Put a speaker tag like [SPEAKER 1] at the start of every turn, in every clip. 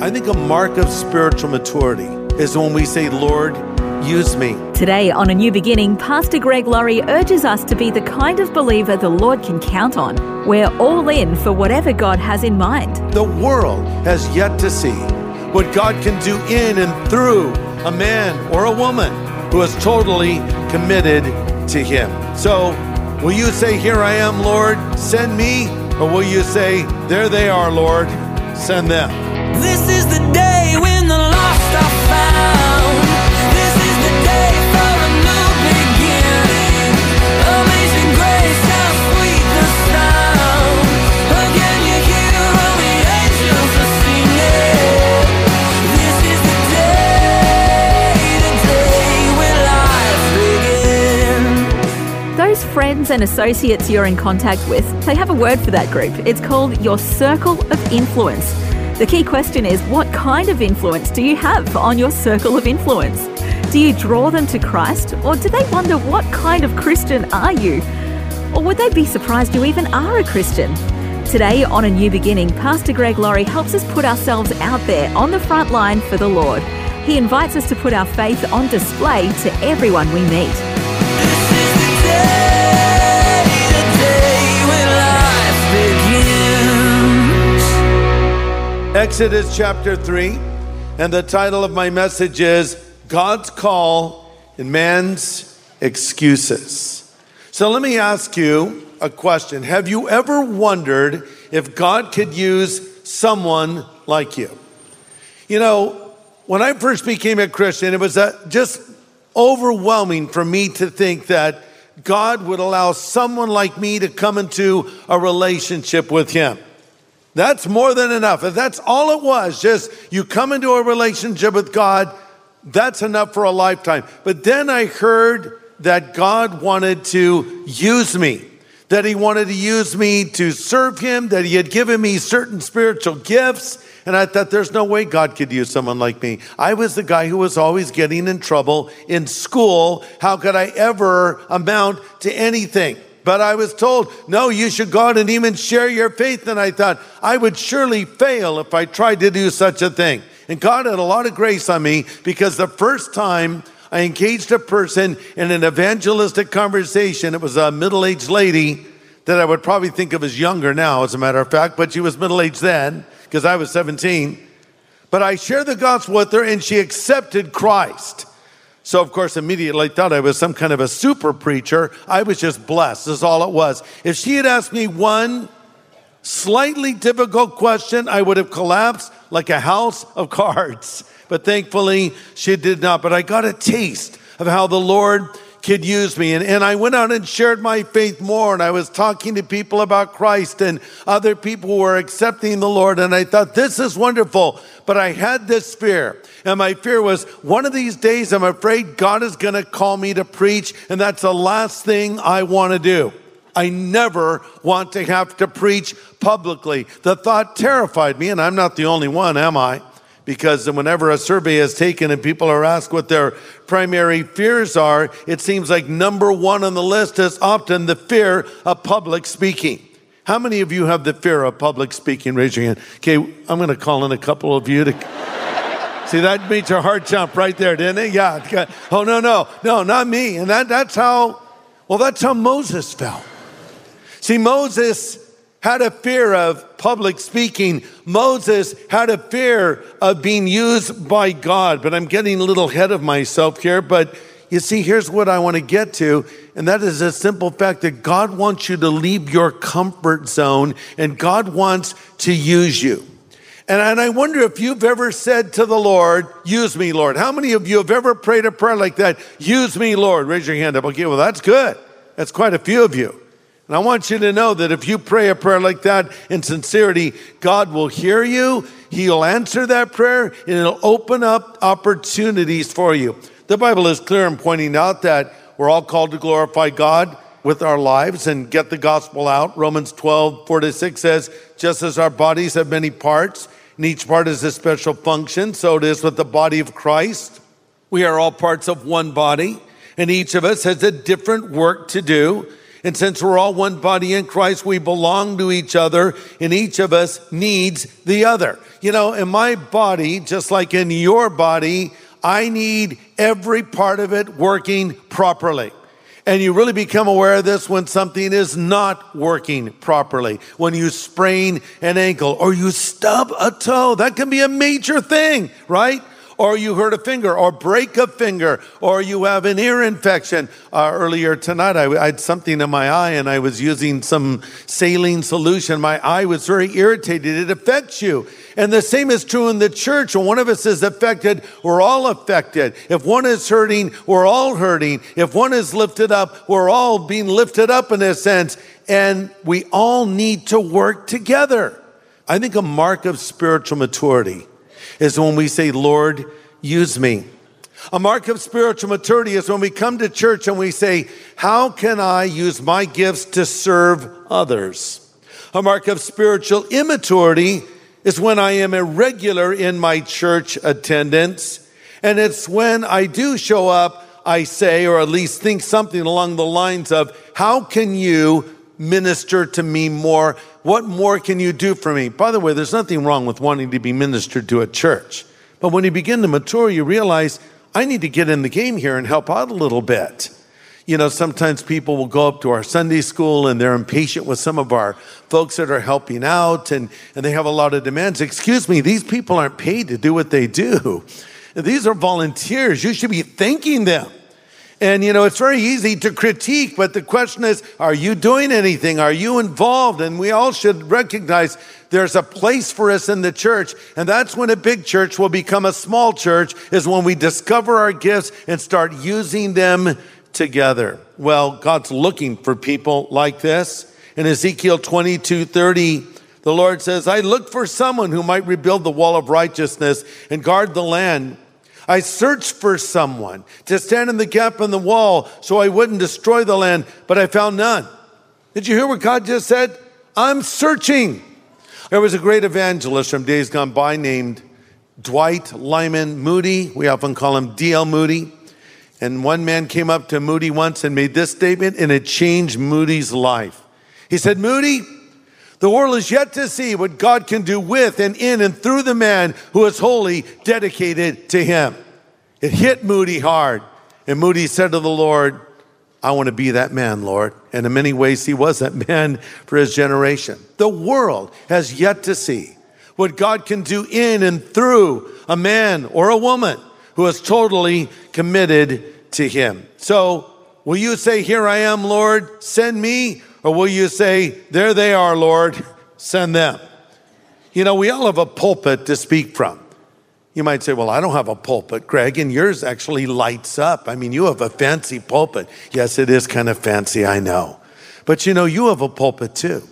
[SPEAKER 1] I think a mark of spiritual maturity is when we say, Lord, use me.
[SPEAKER 2] Today on A New Beginning, Pastor Greg Laurie urges us to be the kind of believer the Lord can count on. We're all in for whatever God has in mind.
[SPEAKER 1] The world has yet to see what God can do in and through a man or a woman who is totally committed to Him. So, will you say, Here I am, Lord, send me? Or will you say, There they are, Lord, send them?
[SPEAKER 3] This is the day when the lost are found. This is the day for a new beginning. Amazing grace, how sweet the sound. Again you hear all the angels are singing. This is the day, the day when life begins.
[SPEAKER 2] Those friends and associates you're in contact with, they have a word for that group. It's called your circle of influence. The key question is what kind of influence do you have on your circle of influence? Do you draw them to Christ, or do they wonder what kind of Christian are you? Or would they be surprised you even are a Christian? Today on A New Beginning, Pastor Greg Laurie helps us put ourselves out there on the front line for the Lord. He invites us to put our faith on display to everyone we meet.
[SPEAKER 1] Exodus chapter 3, and the title of my message is God's Call and Man's Excuses. So let me ask you a question. Have you ever wondered if God could use someone like you? You know, when I first became a Christian, it was uh, just overwhelming for me to think that God would allow someone like me to come into a relationship with Him. That's more than enough. If that's all it was, just you come into a relationship with God, that's enough for a lifetime. But then I heard that God wanted to use me, that He wanted to use me to serve Him, that He had given me certain spiritual gifts. And I thought, there's no way God could use someone like me. I was the guy who was always getting in trouble in school. How could I ever amount to anything? But I was told, no, you should go out and even share your faith. And I thought, I would surely fail if I tried to do such a thing. And God had a lot of grace on me because the first time I engaged a person in an evangelistic conversation, it was a middle aged lady that I would probably think of as younger now, as a matter of fact, but she was middle aged then because I was 17. But I shared the gospel with her and she accepted Christ. So, of course, immediately thought I was some kind of a super preacher. I was just blessed, is all it was. If she had asked me one slightly difficult question, I would have collapsed like a house of cards. But thankfully, she did not. But I got a taste of how the Lord could use me. And, and I went out and shared my faith more. And I was talking to people about Christ, and other people were accepting the Lord. And I thought, this is wonderful. But I had this fear. And my fear was one of these days, I'm afraid God is going to call me to preach. And that's the last thing I want to do. I never want to have to preach publicly. The thought terrified me, and I'm not the only one, am I? Because whenever a survey is taken and people are asked what their primary fears are, it seems like number one on the list is often the fear of public speaking. How many of you have the fear of public speaking? Raise your hand. Okay, I'm going to call in a couple of you to. See, that made your heart jump right there, didn't it? Yeah. Oh, no, no, no, not me. And that, that's how, well, that's how Moses felt. See, Moses had a fear of public speaking. Moses had a fear of being used by God. But I'm getting a little ahead of myself here. But you see, here's what I want to get to, and that is a simple fact that God wants you to leave your comfort zone and God wants to use you. And, and I wonder if you've ever said to the Lord, Use me, Lord. How many of you have ever prayed a prayer like that? Use me, Lord. Raise your hand up. Okay, well, that's good. That's quite a few of you. And I want you to know that if you pray a prayer like that in sincerity, God will hear you, He'll answer that prayer, and it'll open up opportunities for you. The Bible is clear in pointing out that we're all called to glorify God with our lives and get the gospel out. Romans 12, 4 to 6 says, just as our bodies have many parts, and each part has a special function, so it is with the body of Christ. We are all parts of one body, and each of us has a different work to do. And since we're all one body in Christ, we belong to each other, and each of us needs the other. You know, in my body, just like in your body, I need every part of it working properly. And you really become aware of this when something is not working properly. When you sprain an ankle or you stub a toe, that can be a major thing, right? Or you hurt a finger or break a finger or you have an ear infection. Uh, earlier tonight, I, I had something in my eye and I was using some saline solution. My eye was very irritated. It affects you. And the same is true in the church. When one of us is affected, we're all affected. If one is hurting, we're all hurting. If one is lifted up, we're all being lifted up in a sense. And we all need to work together. I think a mark of spiritual maturity is when we say, Lord, use me. A mark of spiritual maturity is when we come to church and we say, How can I use my gifts to serve others? A mark of spiritual immaturity is when I am irregular in my church attendance. And it's when I do show up, I say, or at least think something along the lines of, How can you minister to me more? What more can you do for me? By the way, there's nothing wrong with wanting to be ministered to at church. But when you begin to mature, you realize, I need to get in the game here and help out a little bit. You know, sometimes people will go up to our Sunday school and they're impatient with some of our folks that are helping out and, and they have a lot of demands. Excuse me, these people aren't paid to do what they do. These are volunteers. You should be thanking them. And you know, it's very easy to critique, but the question is, are you doing anything? Are you involved? And we all should recognize there's a place for us in the church. And that's when a big church will become a small church, is when we discover our gifts and start using them together. Well, God's looking for people like this. In Ezekiel 22 30, the Lord says, I look for someone who might rebuild the wall of righteousness and guard the land. I searched for someone to stand in the gap in the wall so I wouldn't destroy the land, but I found none. Did you hear what God just said? I'm searching. There was a great evangelist from days gone by named Dwight Lyman Moody. We often call him D.L. Moody. And one man came up to Moody once and made this statement, and it changed Moody's life. He said, Moody, the world is yet to see what God can do with and in and through the man who is wholly dedicated to him. It hit Moody hard. And Moody said to the Lord, I want to be that man, Lord. And in many ways, he was that man for his generation. The world has yet to see what God can do in and through a man or a woman who is totally committed to him. So, will you say, Here I am, Lord, send me? Or will you say, There they are, Lord, send them? You know, we all have a pulpit to speak from. You might say, Well, I don't have a pulpit, Greg, and yours actually lights up. I mean, you have a fancy pulpit. Yes, it is kind of fancy, I know. But you know, you have a pulpit too.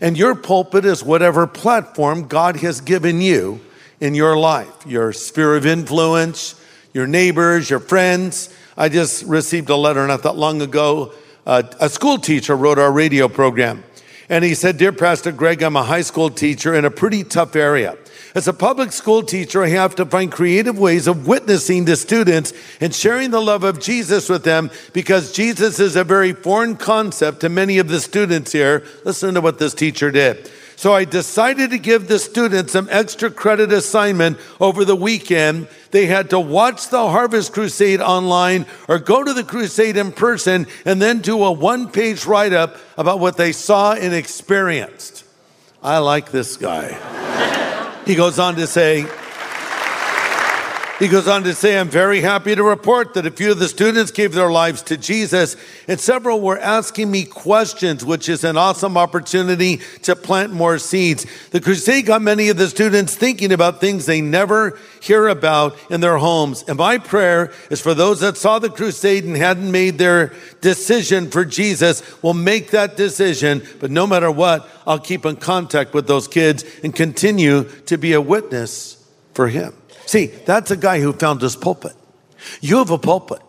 [SPEAKER 1] And your pulpit is whatever platform God has given you in your life, your sphere of influence, your neighbors, your friends. I just received a letter not that long ago. Uh, a school teacher wrote our radio program. And he said, Dear Pastor Greg, I'm a high school teacher in a pretty tough area. As a public school teacher, I have to find creative ways of witnessing to students and sharing the love of Jesus with them because Jesus is a very foreign concept to many of the students here. Listen to what this teacher did. So I decided to give the students some extra credit assignment over the weekend. They had to watch the Harvest Crusade online or go to the crusade in person and then do a one page write up about what they saw and experienced. I like this guy. He goes on to say, He goes on to say, I'm very happy to report that a few of the students gave their lives to Jesus, and several were asking me questions, which is an awesome opportunity to plant more seeds. The crusade got many of the students thinking about things they never hear about in their homes. And my prayer is for those that saw the crusade and hadn't made their decision for Jesus will make that decision. But no matter what, I'll keep in contact with those kids and continue to be a witness for him. See, that's a guy who found his pulpit. You have a pulpit.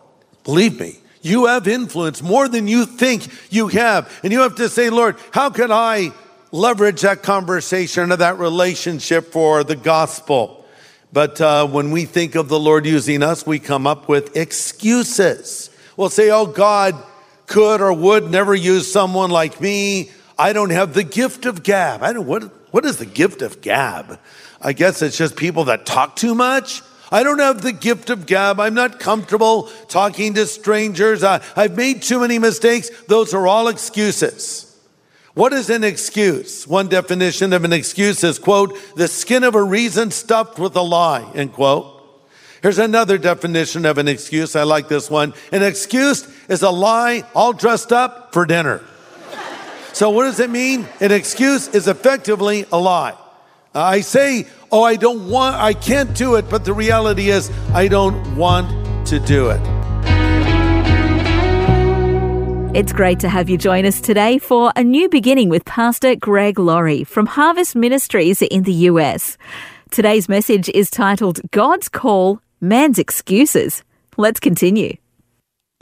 [SPEAKER 1] Believe me, you have influence more than you think you have. And you have to say, Lord, how can I leverage that conversation or that relationship for the gospel? But uh, when we think of the Lord using us, we come up with excuses. We'll say, oh, God could or would never use someone like me. I don't have the gift of gab. I don't, what, what is the gift of gab? I guess it's just people that talk too much. I don't have the gift of gab. I'm not comfortable talking to strangers. I, I've made too many mistakes. Those are all excuses. What is an excuse? One definition of an excuse is, quote, the skin of a reason stuffed with a lie, end quote. Here's another definition of an excuse. I like this one. An excuse is a lie all dressed up for dinner. so, what does it mean? An excuse is effectively a lie. I say, oh, I don't want, I can't do it, but the reality is, I don't want to do it.
[SPEAKER 2] It's great to have you join us today for a new beginning with Pastor Greg Laurie from Harvest Ministries in the US. Today's message is titled God's Call, Man's Excuses. Let's continue.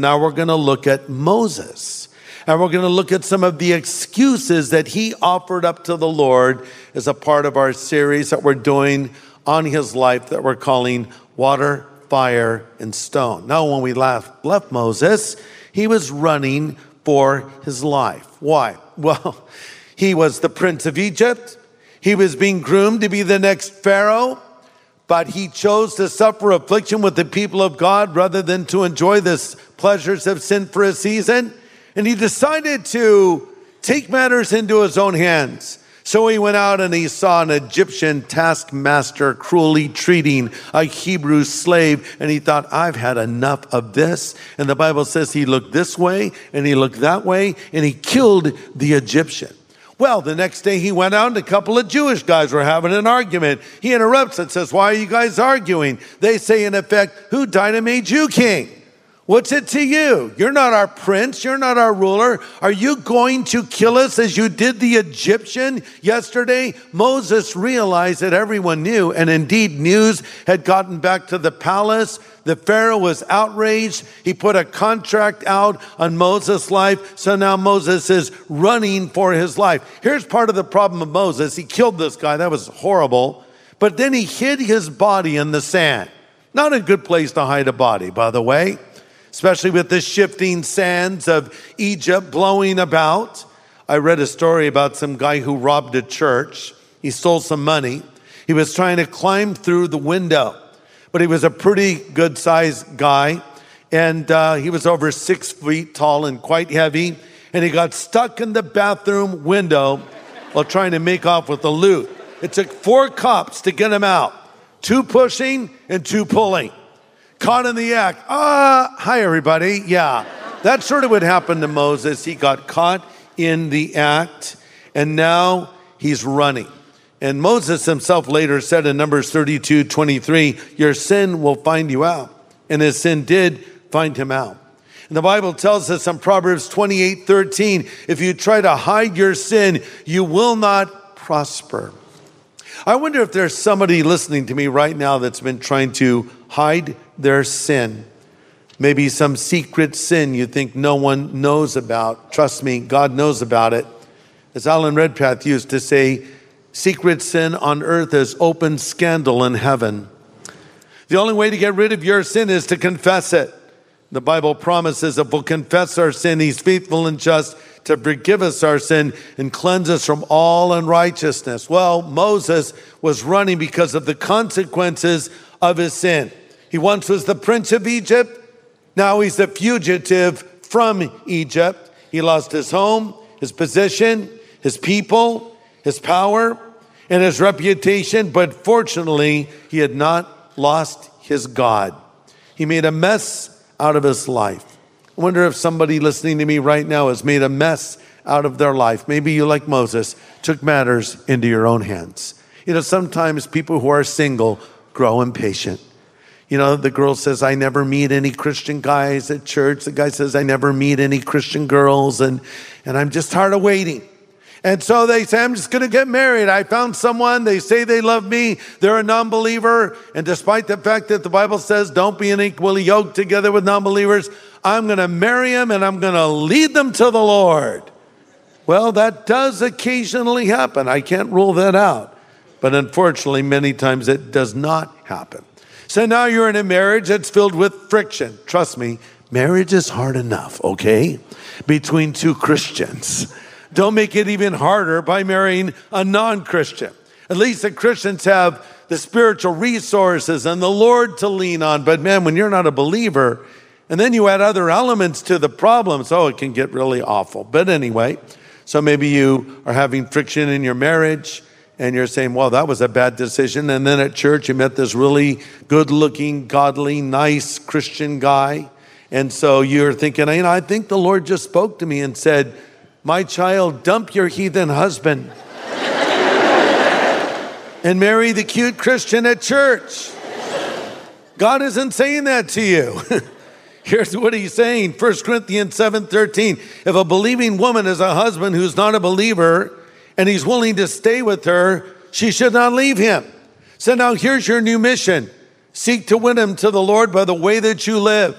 [SPEAKER 1] Now we're going to look at Moses. And we're going to look at some of the excuses that he offered up to the Lord as a part of our series that we're doing on his life that we're calling Water, Fire, and Stone. Now, when we left, left Moses, he was running for his life. Why? Well, he was the prince of Egypt. He was being groomed to be the next Pharaoh, but he chose to suffer affliction with the people of God rather than to enjoy the pleasures of sin for a season. And he decided to take matters into his own hands. So he went out and he saw an Egyptian taskmaster cruelly treating a Hebrew slave, and he thought, I've had enough of this. And the Bible says he looked this way and he looked that way, and he killed the Egyptian. Well, the next day he went out and a couple of Jewish guys were having an argument. He interrupts and says, Why are you guys arguing? They say, in effect, Who died and made you king? What's it to you? You're not our prince. You're not our ruler. Are you going to kill us as you did the Egyptian yesterday? Moses realized that everyone knew, and indeed, news had gotten back to the palace. The Pharaoh was outraged. He put a contract out on Moses' life. So now Moses is running for his life. Here's part of the problem of Moses. He killed this guy. That was horrible. But then he hid his body in the sand. Not a good place to hide a body, by the way especially with the shifting sands of Egypt blowing about. I read a story about some guy who robbed a church. He stole some money. He was trying to climb through the window, but he was a pretty good sized guy. And uh, he was over six feet tall and quite heavy. And he got stuck in the bathroom window while trying to make off with the loot. It took four cops to get him out two pushing and two pulling caught in the act. Ah, uh, hi, everybody. Yeah, that sort of would happen to Moses. He got caught in the act, and now he's running. And Moses himself later said in Numbers 32 23, Your sin will find you out. And his sin did find him out. And the Bible tells us in Proverbs 28 13, if you try to hide your sin, you will not prosper. I wonder if there's somebody listening to me right now that's been trying to hide their sin. Maybe some secret sin you think no one knows about. Trust me, God knows about it. As Alan Redpath used to say, secret sin on earth is open scandal in heaven. The only way to get rid of your sin is to confess it. The Bible promises if we'll confess our sin, He's faithful and just to forgive us our sin and cleanse us from all unrighteousness. Well, Moses was running because of the consequences of his sin. He once was the prince of Egypt. Now he's a fugitive from Egypt. He lost his home, his position, his people, his power, and his reputation. But fortunately, he had not lost his God. He made a mess out of his life. I wonder if somebody listening to me right now has made a mess out of their life. Maybe you, like Moses, took matters into your own hands. You know, sometimes people who are single grow impatient. You know, the girl says, I never meet any Christian guys at church. The guy says, I never meet any Christian girls, and, and I'm just tired of waiting. And so they say, I'm just going to get married. I found someone. They say they love me. They're a non believer. And despite the fact that the Bible says, don't be unequally yoked together with non believers, I'm going to marry them and I'm going to lead them to the Lord. Well, that does occasionally happen. I can't rule that out. But unfortunately, many times it does not happen. So now you're in a marriage that's filled with friction. Trust me, marriage is hard enough, okay? Between two Christians. Don't make it even harder by marrying a non Christian. At least the Christians have the spiritual resources and the Lord to lean on. But man, when you're not a believer, and then you add other elements to the problems, oh, it can get really awful. But anyway, so maybe you are having friction in your marriage and you're saying, well, that was a bad decision. And then at church, you met this really good looking, godly, nice Christian guy. And so you're thinking, you know, I think the Lord just spoke to me and said, my child, dump your heathen husband and marry the cute Christian at church. God isn't saying that to you. Here's what he's saying 1 Corinthians 7:13. If a believing woman has a husband who's not a believer and he's willing to stay with her, she should not leave him. So now here's your new mission. Seek to win him to the Lord by the way that you live.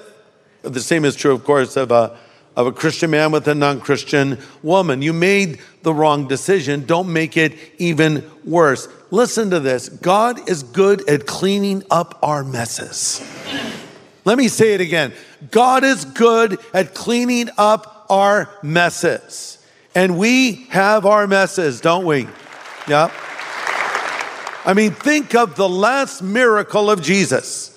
[SPEAKER 1] The same is true, of course, of a, of a Christian man with a non Christian woman. You made the wrong decision. Don't make it even worse. Listen to this God is good at cleaning up our messes. Let me say it again God is good at cleaning up our messes. And we have our messes, don't we? Yeah. I mean, think of the last miracle of Jesus.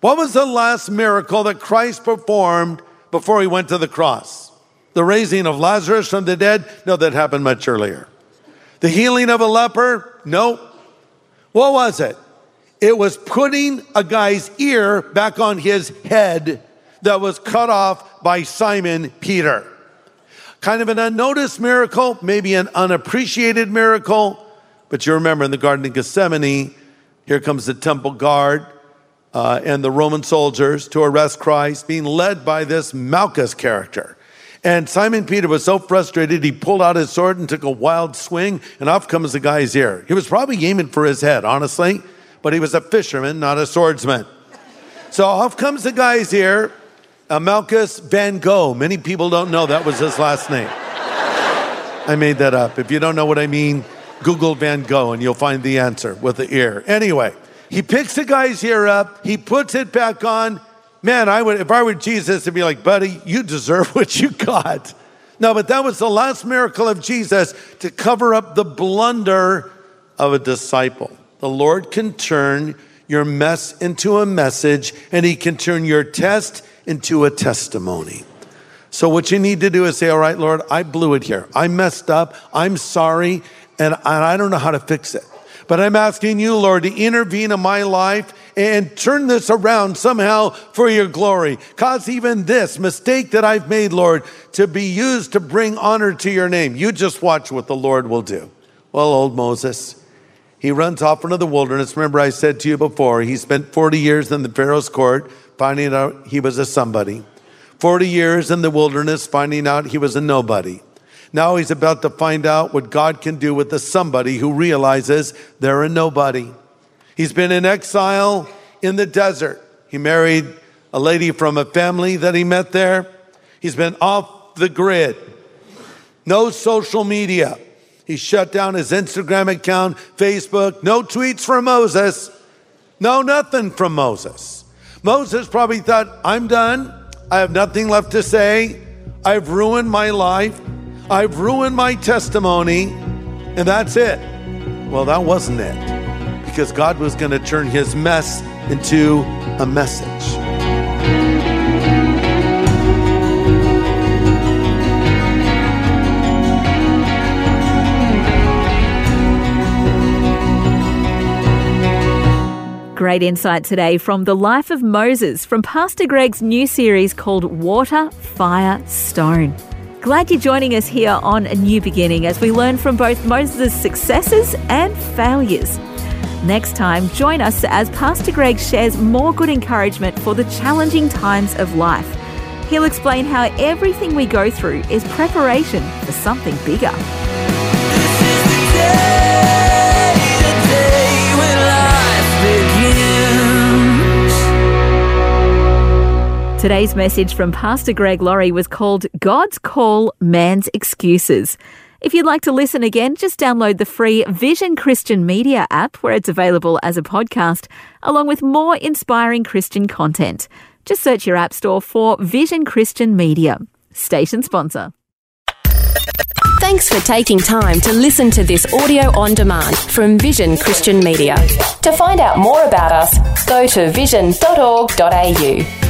[SPEAKER 1] What was the last miracle that Christ performed before he went to the cross? The raising of Lazarus from the dead? No, that happened much earlier. The healing of a leper? No. What was it? It was putting a guy's ear back on his head that was cut off by Simon Peter. Kind of an unnoticed miracle, maybe an unappreciated miracle, but you remember in the Garden of Gethsemane, here comes the temple guard uh, and the Roman soldiers to arrest Christ, being led by this Malchus character. And Simon Peter was so frustrated, he pulled out his sword and took a wild swing, and off comes the guy's ear. He was probably aiming for his head, honestly, but he was a fisherman, not a swordsman. So off comes the guy's uh, Malchus Van Gogh. Many people don't know that was his last name. I made that up. If you don't know what I mean, Google Van Gogh and you'll find the answer with the ear. Anyway, he picks the guy's ear up, he puts it back on. Man, I would if I were Jesus, to be like, buddy, you deserve what you got. No, but that was the last miracle of Jesus to cover up the blunder of a disciple. The Lord can turn your mess into a message, and He can turn your test into a testimony. So, what you need to do is say, All right, Lord, I blew it here. I messed up. I'm sorry, and I don't know how to fix it. But I'm asking you, Lord, to intervene in my life and turn this around somehow for your glory. Cause even this mistake that I've made, Lord, to be used to bring honor to your name. You just watch what the Lord will do. Well, old Moses, he runs off into the wilderness. Remember, I said to you before, he spent 40 years in the Pharaoh's court finding out he was a somebody. 40 years in the wilderness, finding out he was a nobody. Now he's about to find out what God can do with a somebody who realizes they're a nobody. He's been in exile in the desert. He married a lady from a family that he met there. He's been off the grid. No social media. He shut down his Instagram account, Facebook, no tweets from Moses. No, nothing from Moses. Moses probably thought, I'm done. I have nothing left to say. I've ruined my life. I've ruined my testimony. And that's it. Well, that wasn't it. Because God was going to turn his mess into a message.
[SPEAKER 2] Great insight today from the life of Moses from Pastor Greg's new series called Water, Fire, Stone. Glad you're joining us here on A New Beginning as we learn from both Moses' successes and failures. Next time, join us as Pastor Greg shares more good encouragement for the challenging times of life. He'll explain how everything we go through is preparation for something bigger. Today's message from Pastor Greg Laurie was called God's Call, Man's Excuses. If you'd like to listen again, just download the free Vision Christian Media app where it's available as a podcast, along with more inspiring Christian content. Just search your app store for Vision Christian Media. Station sponsor.
[SPEAKER 4] Thanks for taking time to listen to this audio on demand from Vision Christian Media. To find out more about us, go to vision.org.au.